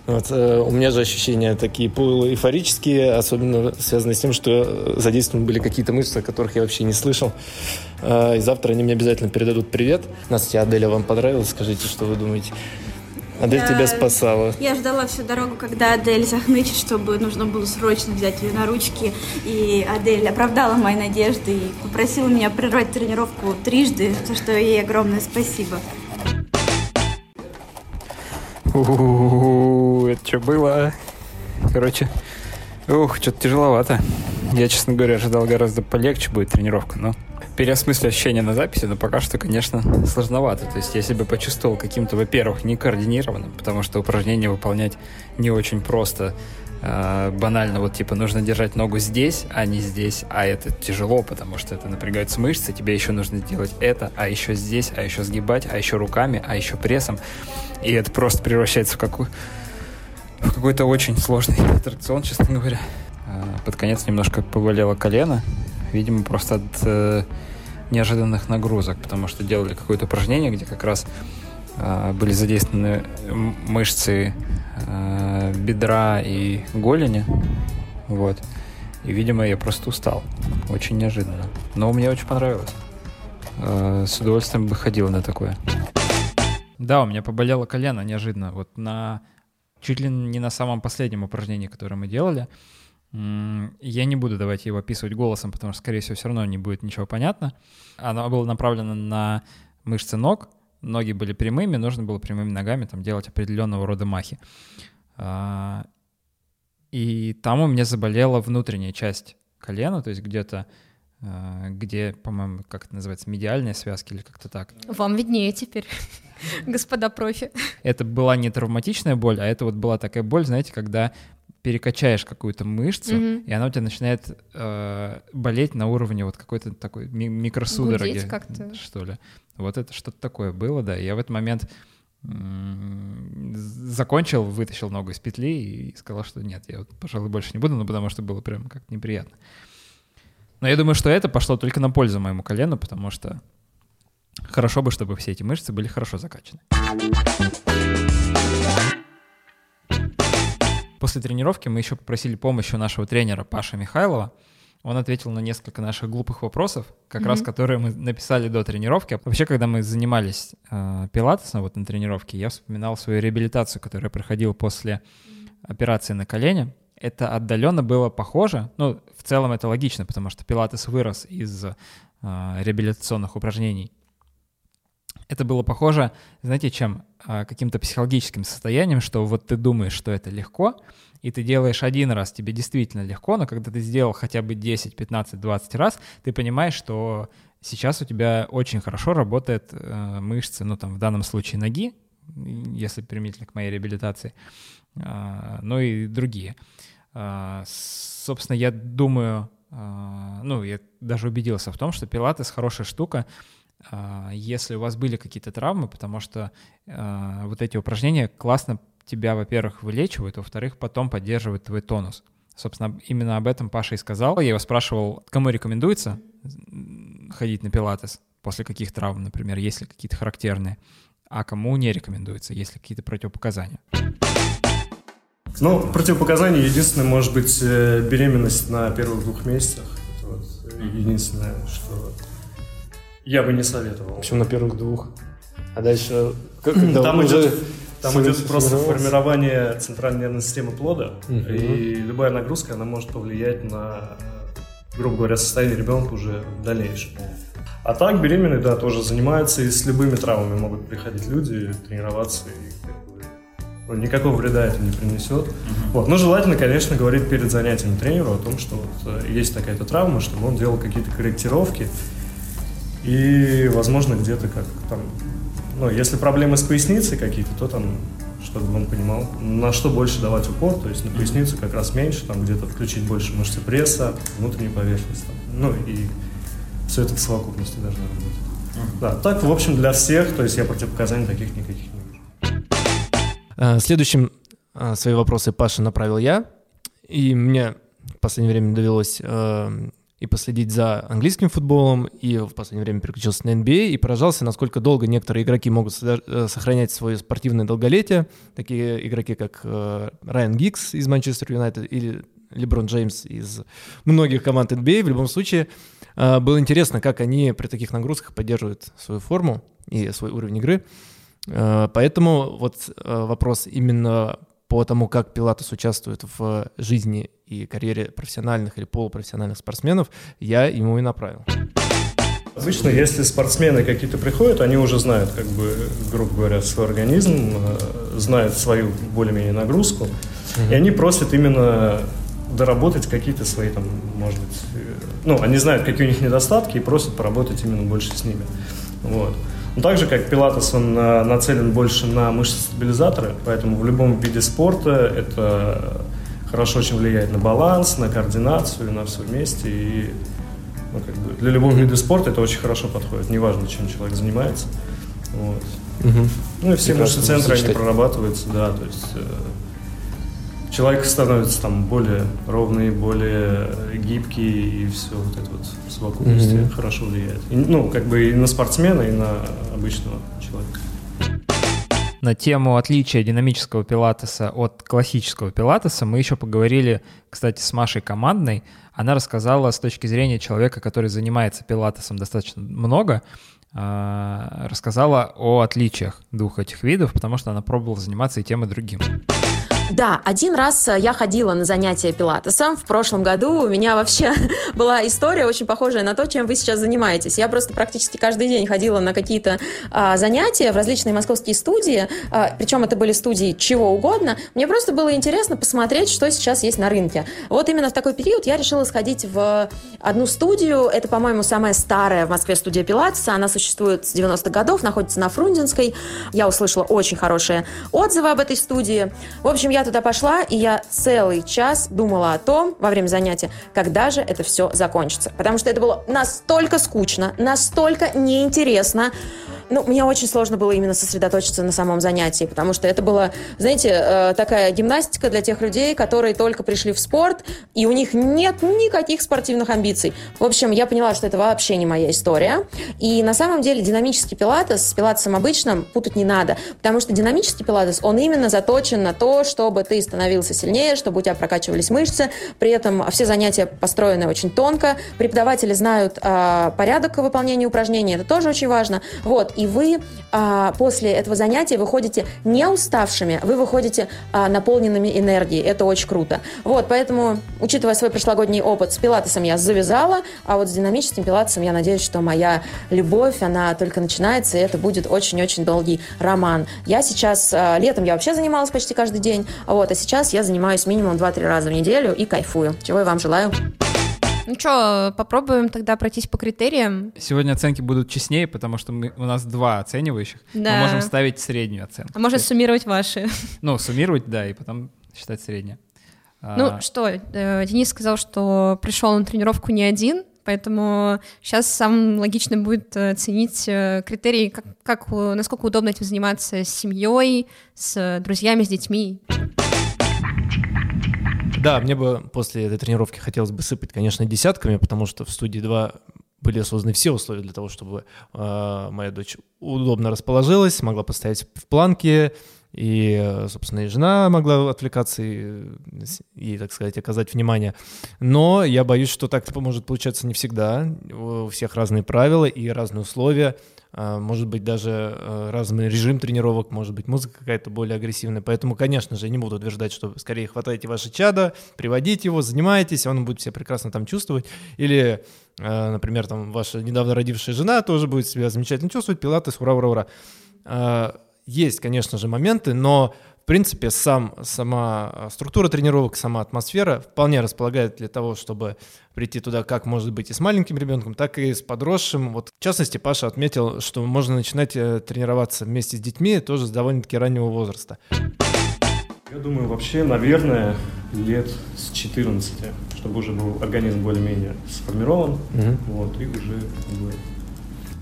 Вот, э, у меня же ощущения такие полуэйфорические, особенно связанные с тем, что задействованы были какие-то мышцы, о которых я вообще не слышал. Э, и завтра они мне обязательно передадут привет. Настя, Аделя вам понравилась? Скажите, что вы думаете? Адель Я- тебя спасала. Я ждала всю дорогу, когда Адель захнычет, чтобы нужно было срочно взять ее на ручки. И Адель оправдала мои надежды и попросила меня прервать тренировку трижды, за что ей огромное спасибо. У-у-у, это что было? Короче, ух, что-то тяжеловато. Я, честно говоря, ожидал гораздо полегче будет тренировка, но переосмыслю ощущения на записи, но пока что, конечно, сложновато. То есть я себя почувствовал каким-то, во-первых, некоординированным, потому что упражнения выполнять не очень просто. А, банально, вот типа нужно держать ногу здесь, а не здесь, а это тяжело, потому что это напрягаются мышцы, тебе еще нужно делать это, а еще здесь, а еще сгибать, а еще руками, а еще прессом. И это просто превращается в, какую, в какой-то очень сложный аттракцион, честно говоря. А, Под конец немножко поболело колено. Видимо, просто от э, неожиданных нагрузок, потому что делали какое-то упражнение, где как раз а, были задействованы мышцы а, бедра и голени. Вот. И, видимо, я просто устал. Очень неожиданно. Но мне очень понравилось. А, С удовольствием бы ходил на такое. Да, у меня поболело колено неожиданно. Вот на чуть ли не на самом последнем упражнении, которое мы делали. Я не буду давайте его описывать голосом, потому что, скорее всего, все равно не будет ничего понятно. Оно было направлено на мышцы ног. Ноги были прямыми, нужно было прямыми ногами там делать определенного рода махи. А, И там у меня заболела внутренняя часть колена, то есть где-то э, где, по-моему, как это называется, медиальные связки или как-то так. Вам виднее теперь, <laughs> господа профи. Это была не травматичная боль, а это вот была такая боль, знаете, когда перекачаешь какую-то мышцу, Мгм. и она у тебя начинает э, болеть на уровне вот какой-то такой ми- микросудороги, что ли. Вот это что-то такое было, да. И Я в этот момент м, закончил, вытащил ногу из петли и сказал, что нет, я вот, пожалуй, больше не буду, ну, потому что было прям как-то неприятно. Но я думаю, что это пошло только на пользу моему колену, потому что хорошо бы, чтобы все эти мышцы были хорошо закачаны. После тренировки мы еще попросили помощи у нашего тренера Паши Михайлова. Он ответил на несколько наших глупых вопросов, как раз Мгм. которые мы написали до тренировки. Вообще, когда мы занимались э, пилатесом вот на тренировке, я вспоминал свою реабилитацию, которую я проходил после операции на колене. Это отдаленно было похоже. Ну, в целом это логично, потому что пилатес вырос из э, реабилитационных упражнений. Это было похоже, знаете, чем? А, Каким-то психологическим состоянием, что вот ты думаешь, что это легко, и ты делаешь один раз, тебе действительно легко, но когда ты сделал хотя бы 10, 15, 20 раз, ты понимаешь, что сейчас у тебя очень хорошо работает э, мышцы, ну там в данном случае ноги, если применительно к моей реабилитации, а, ну и другие. А, Собственно, я думаю, ну, я даже убедился в том, что пилатес хорошая штука, если у вас были какие-то травмы, потому что а, вот эти упражнения классно тебя, во-первых, вылечивают, во-вторых, потом поддерживают твой тонус. Собственно, именно об этом Паша и сказал. Я его спрашивал, кому рекомендуется ходить на пилатес после каких травм, например, есть ли какие-то характерные, а кому не рекомендуется, есть ли какие-то противопоказания. Ну, противопоказание единственное может быть э, беременность на первых двух месяцах. Это вот э, единственное, что я бы не советовал. Почему на первых двух? А дальше... Там уже идет, там идет просто формирование центральной нервной системы плода, Мгм. и любая нагрузка, она может повлиять на, э, грубо говоря, состояние ребенка уже в дальнейшем. А так беременные, да, тоже занимаются, и с любыми травмами могут приходить люди, тренироваться, и как бы, ну, никакого вреда это не принесет. Вот. Но желательно, конечно, говорить перед занятием тренеру о том, что вот, э, есть такая-то травма, чтобы он делал какие-то корректировки, и, возможно, где-то как там, ну, если проблемы с поясницей какие-то, то там, чтобы он понимал, на что больше давать упор, то есть на поясницу как раз меньше, там где-то включить больше мышцы пресса, внутреннюю поверхность, там, ну и все это в совокупности должно работать. Да, так, в общем, для всех, то есть я противопоказаний таких никаких не вижу. А, Следующим а, свои вопросы Паша направил я, и мне в последнее время довелось э, и последить за английским футболом, и в последнее время переключился на NBA, и поражался, насколько долго некоторые игроки могут э, сохранять свое спортивное долголетие, такие игроки, как э, Райан Гикс из Манчестер Юнайтед или Леброн Джеймс из многих команд NBA. В любом случае, э, было интересно, как они при таких нагрузках поддерживают свою форму и свой уровень игры. Поэтому вот вопрос именно по тому, как Пилатус участвует в жизни и карьере профессиональных или полупрофессиональных спортсменов, я ему и направил. Обычно, если спортсмены какие-то приходят, они уже знают, как бы, грубо говоря, свой организм, э, знают свою более-менее нагрузку, и они просят именно доработать какие-то свои там, может быть, э, ну, они знают, какие у них недостатки, и просят поработать именно больше с ними. Вот. Но так же, как пилатес, он э, нацелен больше на мышцы-стабилизаторы, поэтому в любом виде спорта это хорошо очень влияет на баланс, на координацию, на все вместе, и ну, как бы для любого вида спорта это очень хорошо подходит, неважно, чем человек занимается. Вот. Ну и все мышцы центра, они прорабатываются, да, то есть э, человек становится там более ровный, более гибкий, и все вот это вот в совокупности Мгм. хорошо влияет. И, ну, как бы и на спортсмена, и на обычного человека. На тему отличия динамического пилатеса от классического пилатеса мы еще поговорили, кстати, с Машей Командной. Она рассказала с точки зрения человека, который занимается пилатесом достаточно много, а, рассказала о отличиях двух этих видов, потому что она пробовала заниматься и тем, и другим. Да, один раз э, я ходила на занятия пилатесом. В прошлом году у меня вообще <laughs> была история очень похожая на то, чем вы сейчас занимаетесь. Я просто практически каждый день ходила на какие-то а, занятия в различные московские студии, а, причем это были студии чего угодно. Мне просто было интересно посмотреть, что сейчас есть на рынке. Вот именно в такой период я решила сходить в одну студию. Это, по-моему, самая старая в Москве студия пилатеса. Она существует с 90-х годов, находится на Фрунзенской. Я услышала очень хорошие отзывы об этой студии. В общем, я туда пошла, и я целый час думала о том, во время занятия, когда же это все закончится. Потому что это было настолько скучно, настолько неинтересно. Ну, мне очень сложно было именно сосредоточиться на самом занятии, потому что это была, знаете, э, такая гимнастика для тех людей, которые только пришли в спорт, и у них нет никаких спортивных амбиций. В общем, я поняла, что это вообще не моя история. И на самом деле динамический пилатес с пилатесом обычным путать не надо, потому что динамический пилатес, он именно заточен на то, чтобы ты становился сильнее, чтобы у тебя прокачивались мышцы, при этом все занятия построены очень тонко, преподаватели знают э, порядок выполнения упражнений, это тоже очень важно. Вот, и вы а, после этого занятия выходите не уставшими, вы выходите а, наполненными энергией. Это очень круто. Вот, поэтому, учитывая свой прошлогодний опыт с пилатесом, я завязала, а вот с динамическим пилатесом я надеюсь, что моя любовь, она только начинается, и это будет очень-очень долгий роман. Я сейчас, а, летом я вообще занималась почти каждый день, вот, а сейчас я занимаюсь минимум 2-3 раза в неделю и кайфую. Чего я вам желаю. Ну что, попробуем тогда пройтись по критериям. Сегодня оценки будут честнее, потому что мы, у нас два оценивающих. Да. Мы можем ставить среднюю оценку. А можно есть, суммировать ваши. Ну, суммировать, да, и потом считать среднее. А, Ну что, э, Денис сказал, что пришел на тренировку не один, поэтому сейчас самым логично будет э, оценить э, критерии, как, как, насколько удобно этим заниматься с семьей, с друзьями, с детьми. Да, мне бы после этой тренировки хотелось бы сыпать, конечно, десятками, потому что в студии 2 были созданы все условия для того, чтобы э, моя дочь удобно расположилась, могла постоять в планке, и, собственно, и жена могла отвлекаться и, и, так сказать, оказать внимание. Но я боюсь, что так может получаться не всегда. У всех разные правила и разные условия. А, Может быть, даже э, разный режим тренировок, может быть, музыка какая-то более агрессивная. Поэтому, конечно же, я не буду утверждать, что скорее хватайте ваше чадо, приводите его, занимайтесь, он будет себя прекрасно там чувствовать. Или, э, например, там ваша недавно родившая жена тоже будет себя замечательно чувствовать, пилатес, ура, ура, ура. А, Есть, конечно же, моменты, но принципе сам, сама а, структура тренировок, сама атмосфера вполне располагает для того, чтобы прийти туда как может быть и с маленьким ребенком, так и с подросшим. Вот, в частности, Паша отметил, что можно начинать э, тренироваться вместе с детьми тоже с довольно-таки раннего возраста. Я думаю, вообще, наверное, лет с 14, чтобы уже был организм более-менее сформирован, вот, и уже как бы,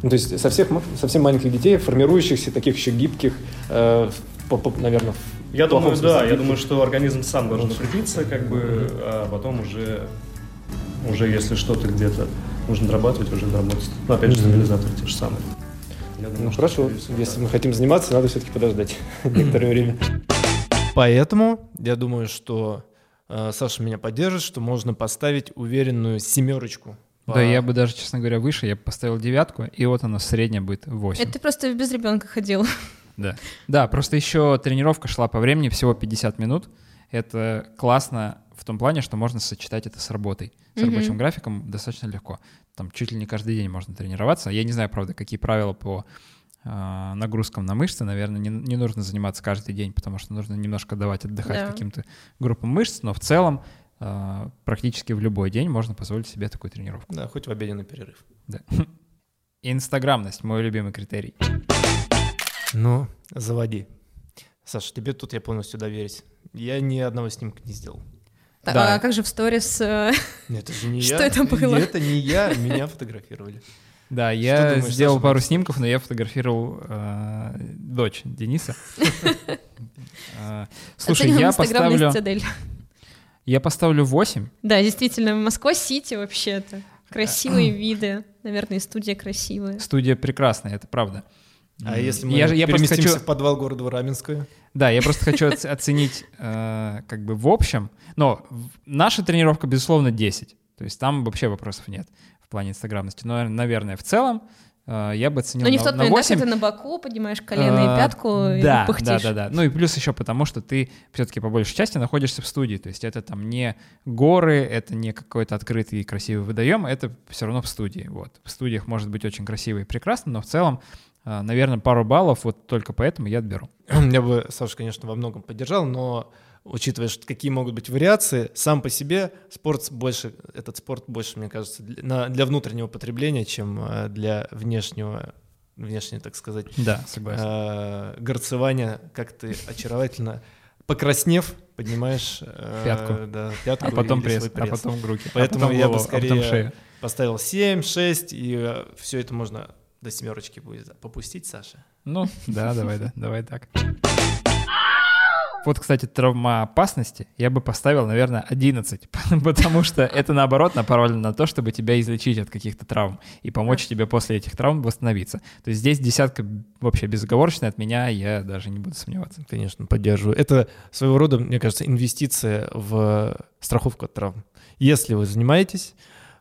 Ну, то есть со всех, совсем маленьких детей, формирующихся, таких еще гибких, э, по- по- наверное, Я думаю, смысле да, я думаю, что организм сам должен укрепиться, как бы, а потом уже, уже если что-то где-то нужно дорабатывать, уже доработать. Ну, опять же, стабилизаторы те же самые. Я думаю, Ну что, хорошо, если да. мы хотим заниматься, надо все-таки подождать <laughs> некоторое время. Поэтому я думаю, что э, Саша меня поддержит, что можно поставить уверенную семерочку. Да, по- я бы даже, честно говоря, выше, я бы поставил девятку, и вот она средняя будет 8. Это ты просто без ребенка ходил. <laughs> Да. да, просто еще тренировка шла по времени всего 50 минут. Это классно в том плане, что можно сочетать это с работой. С Мгм. рабочим графиком достаточно легко. Там чуть ли не каждый день можно тренироваться. Я не знаю, правда, какие правила по э, нагрузкам на мышцы. Наверное, не, не нужно заниматься каждый день, потому что нужно немножко давать отдыхать Да. каким-то группам мышц. Но в целом э, практически в любой день можно позволить себе такую тренировку. Да, хоть в обеденный перерыв. Да. <laughs> Инстаграмность — мой любимый критерий. Ну, заводи. Саша, тебе тут я полностью доверюсь. Я ни одного снимка не сделал. Да. А как же в сторис? э, <laughs> Нет, это же не <laughs> Что я. это было? Это не я, меня фотографировали. Да, я думаешь, сделал Саша, пару снимков, но я фотографировал э, дочь Дениса. Э, <laughs> Слушай, оцениваем я поставлю, я поставлю 8. Да, действительно, Москва-Сити вообще-то. Красивые виды. Наверное, и студия красивая. Студия прекрасная, это правда. А если мы я, я переместимся хочу, в подвал города Раменскую? да, я просто хочу оц- оценить э, как бы в общем. Но наша тренировка, безусловно, 10. То есть там вообще вопросов нет в плане инстаграмности. Но, наверное, в целом э, я бы оценил Но не на, в тот на момент, 8. когда ты на боку поднимаешь колено и А, пятку и да, пыхтишь. да, да, да. Ну и плюс еще потому, что ты все-таки по большей части находишься в студии. То есть это там не горы, это не какой-то открытый и красивый водоем, это все равно в студии. Вот. В студиях может быть очень красиво и прекрасно, но в целом, э, наверное, пару баллов вот только поэтому я отберу. <clears throat> Я бы Сашу, конечно, во многом поддержал, но учитывая, что какие могут быть вариации, сам по себе спорт больше, этот спорт больше, мне кажется, для, для внутреннего потребления, чем э, для внешнего, внешнего, так сказать, Да, согласен. э, горцевания, как ты очаровательно, покраснев, поднимаешь э, Пятку. да, пятку а потом или пресс, свой а потом руки. а Поэтому потом я бы голову, а потом скорее- шею. Поставил 7, 6, и все это можно до семерочки будет попустить, Саша. Ну, <laughs> да, давай, да, давай так. Вот, кстати, травмоопасности я бы поставил, наверное, 11, <laughs> потому что это, наоборот, направлено на то, чтобы тебя излечить от каких-то травм и помочь тебе после этих травм восстановиться. То есть здесь десятка вообще безоговорочная от меня, я даже не буду сомневаться. Конечно, поддерживаю. Это своего рода, мне кажется, инвестиция в страховку от травм. Если вы занимаетесь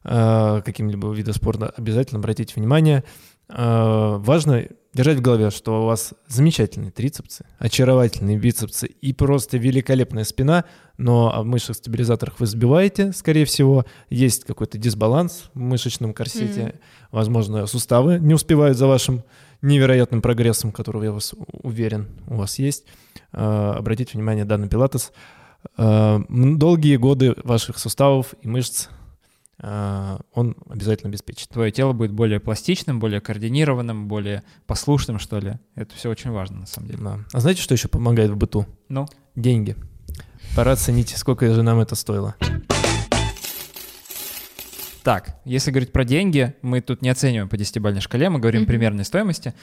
э, каким-либо видом спорта, обязательно обратите внимание. Э, важно держать в голове, что у вас замечательные трицепсы, очаровательные бицепсы и просто великолепная спина, но о мышцах-стабилизаторах вы забиваете, скорее всего, есть какой-то дисбаланс в мышечном корсете, Мгм. возможно, суставы не успевают за вашим невероятным прогрессом, которого я вас уверен у вас есть. Э, Обратите внимание, данный пилатес э, долгие годы ваших суставов и мышц он обязательно обеспечит. Твое тело будет более пластичным, более координированным, более послушным, что ли. Это все очень важно, на самом деле. Да. А знаете, что еще помогает в быту? Ну, Деньги. Пора оценить, сколько же нам это стоило. Так, если говорить про деньги, мы тут не оцениваем по 10-бальной шкале, мы говорим Мгм. примерной стоимости.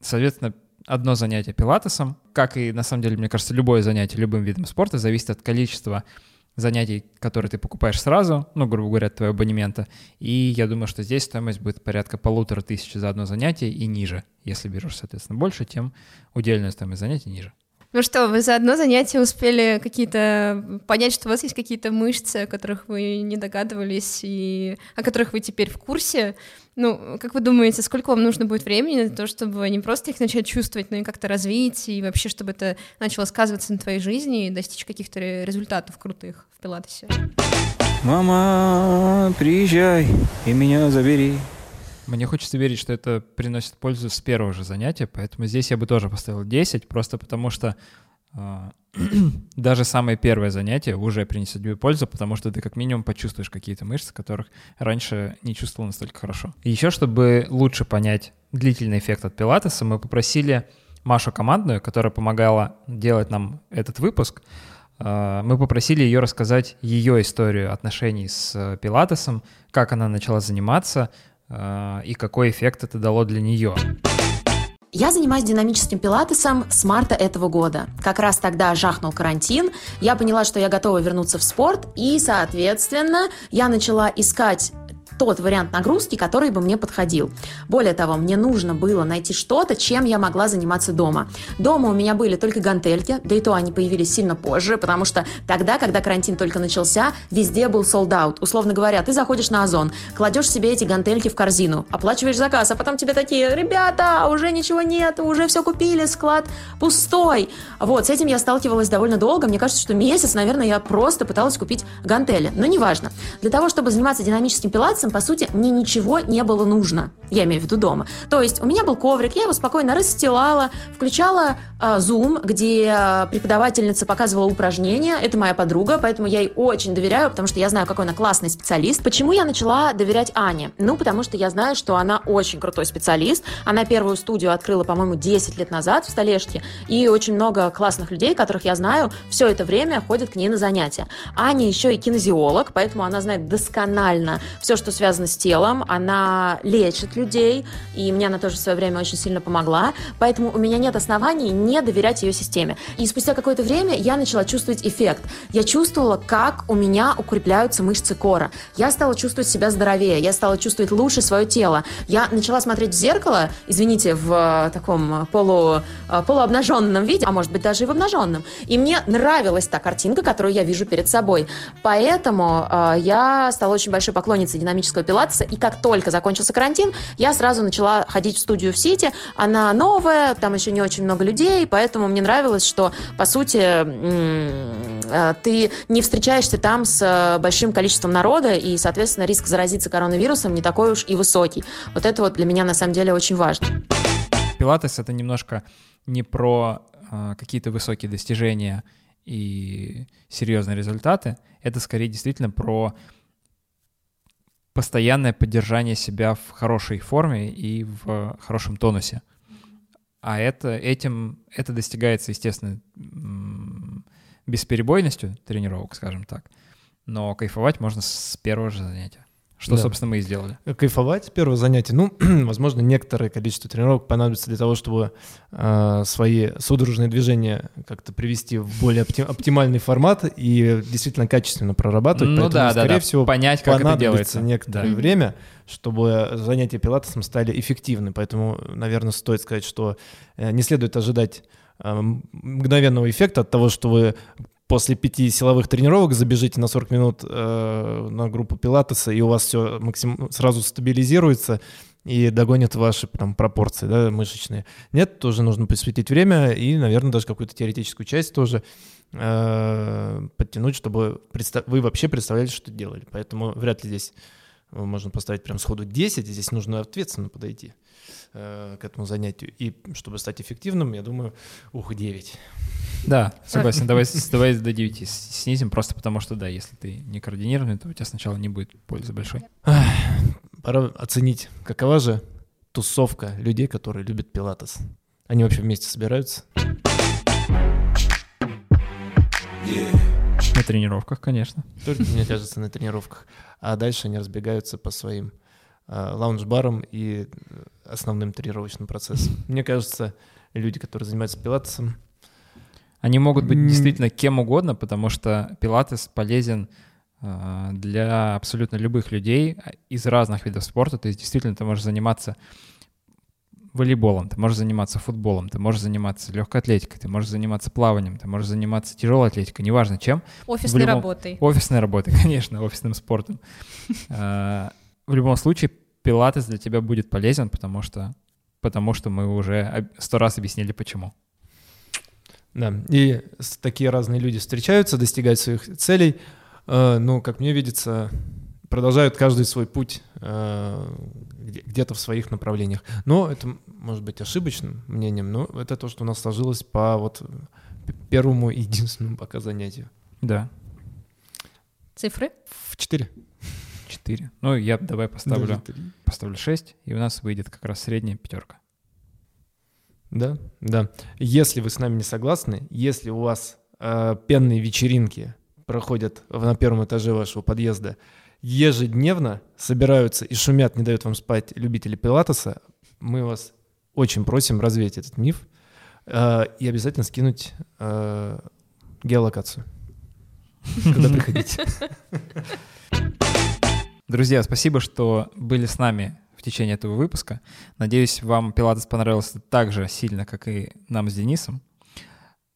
Соответственно, одно занятие пилатесом, как и на самом деле, мне кажется, любое занятие любым видом спорта зависит от количества занятий, которые ты покупаешь сразу, ну, грубо говоря, от твоего абонемента. И я думаю, что здесь стоимость будет порядка полутора тысяч за одно занятие и ниже. Если берешь, соответственно, больше, тем удельная стоимость занятий ниже. Ну что, вы за одно занятие успели какие-то понять, что у вас есть какие-то мышцы, о которых вы не догадывались и о которых вы теперь в курсе. Ну, как вы думаете, сколько вам нужно будет времени на то, чтобы не просто их начать чувствовать, но и как-то развить, и вообще, чтобы это начало сказываться на твоей жизни и достичь каких-то ре- результатов крутых в пилатесе? Мама, приезжай и меня забери. Мне хочется верить, что это приносит пользу с первого же занятия, поэтому здесь я бы тоже поставил 10, просто потому что <clears throat> даже самое первое занятие уже принесет тебе пользу, потому что ты как минимум почувствуешь какие-то мышцы, которых раньше не чувствовал настолько хорошо. Еще, чтобы лучше понять длительный эффект от пилатеса, мы попросили Машу командную, которая помогала делать нам этот выпуск, а, мы попросили ее рассказать ее историю отношений с э, пилатесом, как она начала заниматься, а, и какой эффект это дало для нее. Я занимаюсь динамическим пилатесом с марта этого года. Как раз тогда жахнул карантин, я поняла, что я готова вернуться в спорт, и, соответственно, я начала искать тот вариант нагрузки, который бы мне подходил. Более того, мне нужно было найти что-то, чем я могла заниматься дома. Дома у меня были только гантельки, да и то они появились сильно позже, потому что тогда, когда карантин только начался, везде был out. Условно говоря, ты заходишь на Озон, кладешь себе эти гантельки в корзину, оплачиваешь заказ, а потом тебе такие, ребята, уже ничего нет, уже все купили, склад пустой. Вот, с этим я сталкивалась довольно долго. Мне кажется, что месяц, наверное, я просто пыталась купить гантели. Но неважно. Для того, чтобы заниматься динамическим пилатесом, по сути, мне ничего не было нужно. Я имею в виду дома. То есть у меня был коврик, я его спокойно расстилала, включала э, Zoom, где э, преподавательница показывала упражнения. Это моя подруга, поэтому я ей очень доверяю, потому что я знаю, какой она классный специалист. Почему я начала доверять Ане? Ну, потому что я знаю, что она очень крутой специалист. Она первую студию открыла, по-моему, 10 лет назад в Столешке. И очень много классных людей, которых я знаю, все это время ходят к ней на занятия. Аня еще и кинезиолог, поэтому она знает досконально все, что связано с телом. Она лечит людей, и мне она тоже в свое время очень сильно помогла. Поэтому у меня нет оснований не доверять ее системе. И спустя какое-то время я начала чувствовать эффект. Я чувствовала, как у меня укрепляются мышцы кора. Я стала чувствовать себя здоровее, я стала чувствовать лучше свое тело. Я начала смотреть в зеркало, извините, в э, таком полу, э, полуобнаженном виде, а может быть даже и в обнаженном. И мне нравилась та картинка, которую я вижу перед собой. Поэтому э, я стала очень большой поклонницей динамического динамического пилатеса. И как только закончился карантин, я сразу начала ходить в студию в Сити. Она новая, там еще не очень много людей, поэтому мне нравилось, что, по сути, э, ты не встречаешься там с э, большим количеством народа, и, соответственно, риск заразиться коронавирусом не такой уж и высокий. Вот это вот для меня на самом деле очень важно. Пилатес — это немножко не про э, какие-то высокие достижения и серьезные результаты. Это скорее действительно про постоянное поддержание себя в хорошей форме и в хорошем тонусе. А это, этим, это достигается, естественно, бесперебойностью тренировок, скажем так. Но кайфовать можно с первого же занятия. Что, да. собственно, мы и сделали. Кайфовать первое занятие. Ну, <clears throat> возможно, некоторое количество тренировок понадобится для того, чтобы э, свои судорожные движения как-то привести в более опти- оптимальный формат и действительно качественно прорабатывать. Ну Поэтому, да, скорее да, всего, понять, как это делается. некоторое да. время, чтобы занятия пилатесом стали эффективны. Поэтому, наверное, стоит сказать, что э, не следует ожидать э, мгновенного эффекта от того, что вы после пяти силовых тренировок забежите на 40 минут э, на группу пилатеса, и у вас все максим... сразу стабилизируется и догонит ваши там, пропорции да, мышечные. Нет, тоже нужно посвятить время и, наверное, даже какую-то теоретическую часть тоже э, подтянуть, чтобы представ... вы вообще представляли, что делали. Поэтому вряд ли здесь можно поставить прям сходу 10, здесь нужно ответственно подойти э, к этому занятию. И чтобы стать эффективным, я думаю, ух, 9. Да, согласен. Давай, давай до 9 снизим, просто потому что, да, если ты не координированный, то у тебя сначала не будет пользы большой. Пора оценить, какова же тусовка людей, которые любят пилатес. Они вообще вместе собираются? На тренировках, конечно. Только, мне кажется, на тренировках. А дальше они разбегаются по своим э, лаунж-барам и основным тренировочным процессам. <laughs> Мне кажется, люди, которые занимаются пилатесом, они могут быть действительно кем угодно, потому что пилатес полезен а, для абсолютно любых людей а, из разных видов спорта. То есть действительно ты можешь заниматься волейболом, ты можешь заниматься футболом, ты можешь заниматься легкой атлетикой, ты можешь заниматься плаванием, ты можешь заниматься тяжелой атлетикой, неважно чем. Офисной любом... работой. Офисной работой, <laughs> конечно, офисным спортом. <laughs> А, в любом случае, пилатес для тебя будет полезен, потому что, потому что мы уже сто раз объяснили, почему. Да, и такие разные люди встречаются, достигают своих целей, э, ну, как мне видится, продолжают каждый свой путь э, где-то в своих направлениях. Но это может быть ошибочным мнением, но это то, что у нас сложилось по вот первому и единственному пока занятию. Да. Цифры? В четыре. Четыре. Ну, я давай поставлю, поставлю шесть, и у нас выйдет как раз средняя пятерка. Да, да. Если вы с нами не согласны, если у вас э, пенные вечеринки проходят на первом этаже вашего подъезда ежедневно, собираются и шумят, не дают вам спать любители пилатеса, мы вас очень просим развеять этот миф э, и обязательно скинуть э, геолокацию, когда приходите. Друзья, спасибо, что были с нами в течение этого выпуска. Надеюсь, вам Пилатес понравился так же сильно, как и нам с Денисом.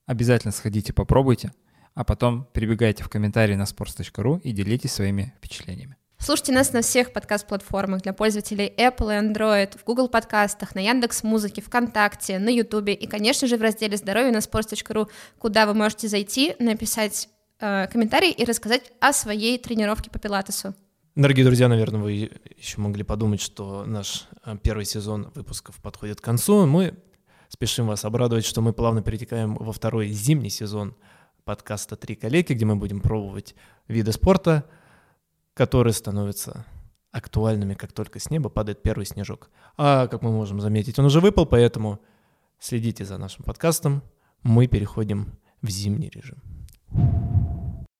Обязательно сходите, попробуйте, а потом прибегайте в комментарии на sports.ru и делитесь своими впечатлениями. Слушайте нас на всех подкаст-платформах для пользователей Apple и Android, в Google подкастах, на Яндекс Музыке, ВКонтакте, на Ютубе и, конечно же, в разделе «Здоровье» на sports.ru, куда вы можете зайти, написать э, комментарий и рассказать о своей тренировке по пилатесу. Дорогие друзья, наверное, вы еще могли подумать, что наш э, первый сезон выпусков подходит к концу. Мы спешим вас обрадовать, что мы плавно перетекаем во второй зимний сезон подкаста «Три коллеги», где мы будем пробовать виды спорта, которые становятся актуальными, как только с неба падает первый снежок. А, как мы можем заметить, он уже выпал, поэтому следите за нашим подкастом. Мы переходим в зимний режим.